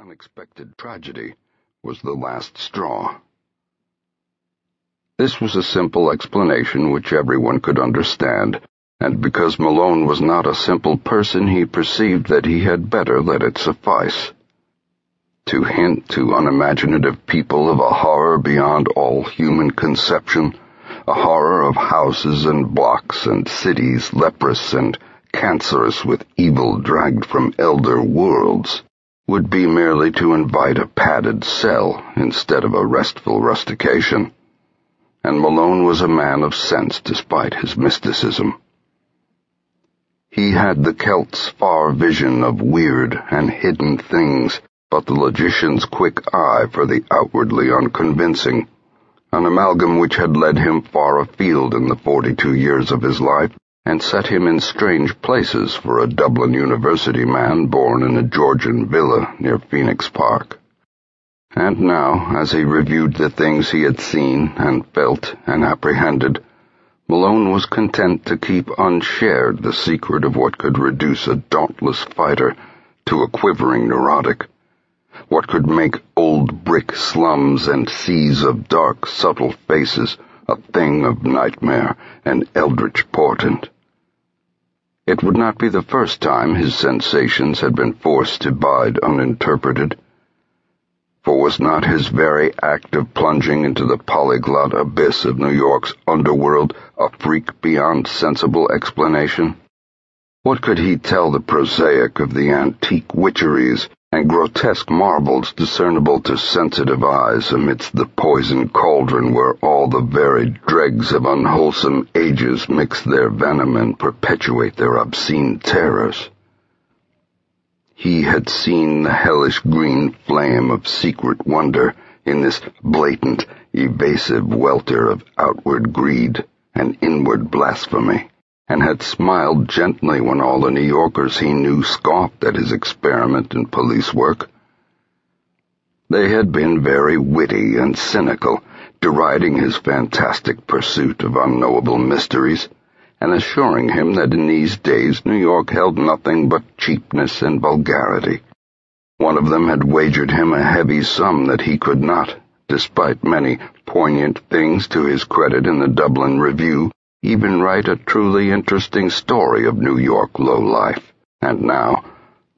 unexpected tragedy was the last straw. This was a simple explanation which everyone could understand, and because Malone was not a simple person, he perceived that he had better let it suffice. To hint to unimaginative people of a horror beyond all human conception, a horror of houses and blocks and cities leprous and cancerous with evil dragged from elder worlds, would be merely to invite a padded cell instead of a restful rustication. And Malone was a man of sense despite his mysticism. He had the Celt's far vision of weird and hidden things, but the logician's quick eye for the outwardly unconvincing, an amalgam which had led him far afield in the forty-two years of his life and set him in strange places for a Dublin University man born in a Georgian villa near Phoenix Park. And now, as he reviewed the things he had seen and felt and apprehended, Malone was content to keep unshared the secret of what could reduce a dauntless fighter to a quivering neurotic, what could make old brick slums and seas of dark, subtle faces a thing of nightmare and eldritch portent. It would not be the first time his sensations had been forced to bide uninterpreted, for was not his very act of plunging into the polyglot abyss of New York's underworld a freak beyond sensible explanation? What could he tell the prosaic of the antique witcheries and grotesque marvels discernible to sensitive eyes amidst the poisoned cauldron where all the varied dregs of unwholesome ages mix their venom and perpetuate their obscene terrors. He had seen the hellish green flame of secret wonder in this blatant, evasive welter of outward greed and inward blasphemy and had smiled gently when all the New Yorkers he knew scoffed at his experiment in police work. They had been very witty and cynical, deriding his fantastic pursuit of unknowable mysteries, and assuring him that in these days New York held nothing but cheapness and vulgarity. One of them had wagered him a heavy sum that he could not, despite many poignant things to his credit in the Dublin Review, even write a truly interesting story of New York low life. And now,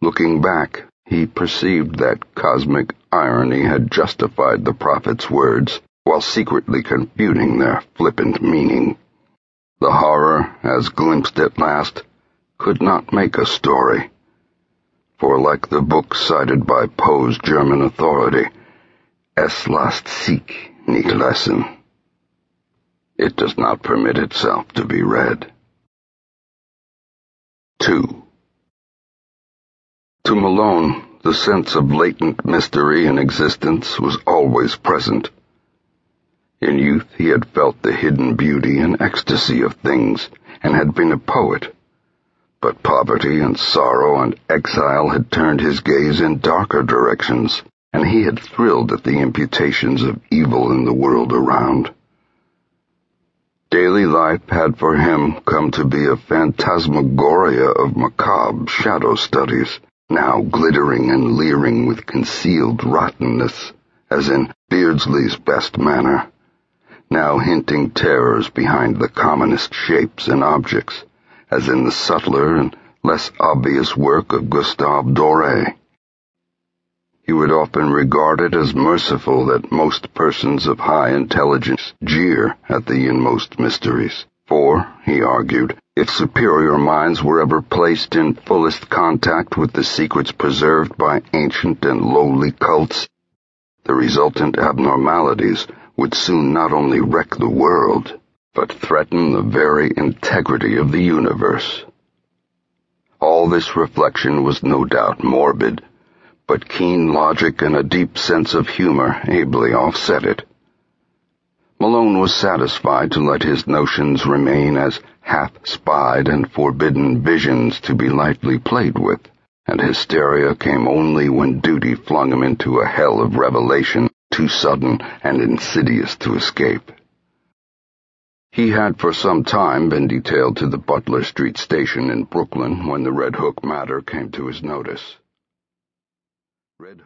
looking back, he perceived that cosmic irony had justified the prophet's words while secretly confuting their flippant meaning. The horror, as glimpsed at last, could not make a story. For like the book cited by Poe's German authority, Es lasst sich nicht lesen. It does not permit itself to be read. 2. To Malone, the sense of latent mystery in existence was always present. In youth he had felt the hidden beauty and ecstasy of things, and had been a poet. But poverty and sorrow and exile had turned his gaze in darker directions, and he had thrilled at the imputations of evil in the world around. Daily life had for him come to be a phantasmagoria of macabre shadow studies, now glittering and leering with concealed rottenness, as in Beardsley's best manner, now hinting terrors behind the commonest shapes and objects, as in the subtler and less obvious work of Gustave Doré. He would often regard it as merciful that most persons of high intelligence jeer at the inmost mysteries. For, he argued, if superior minds were ever placed in fullest contact with the secrets preserved by ancient and lowly cults, the resultant abnormalities would soon not only wreck the world, but threaten the very integrity of the universe. All this reflection was no doubt morbid, but keen logic and a deep sense of humor ably offset it. Malone was satisfied to let his notions remain as half-spied and forbidden visions to be lightly played with, and hysteria came only when duty flung him into a hell of revelation too sudden and insidious to escape. He had for some time been detailed to the Butler Street station in Brooklyn when the Red Hook matter came to his notice. Red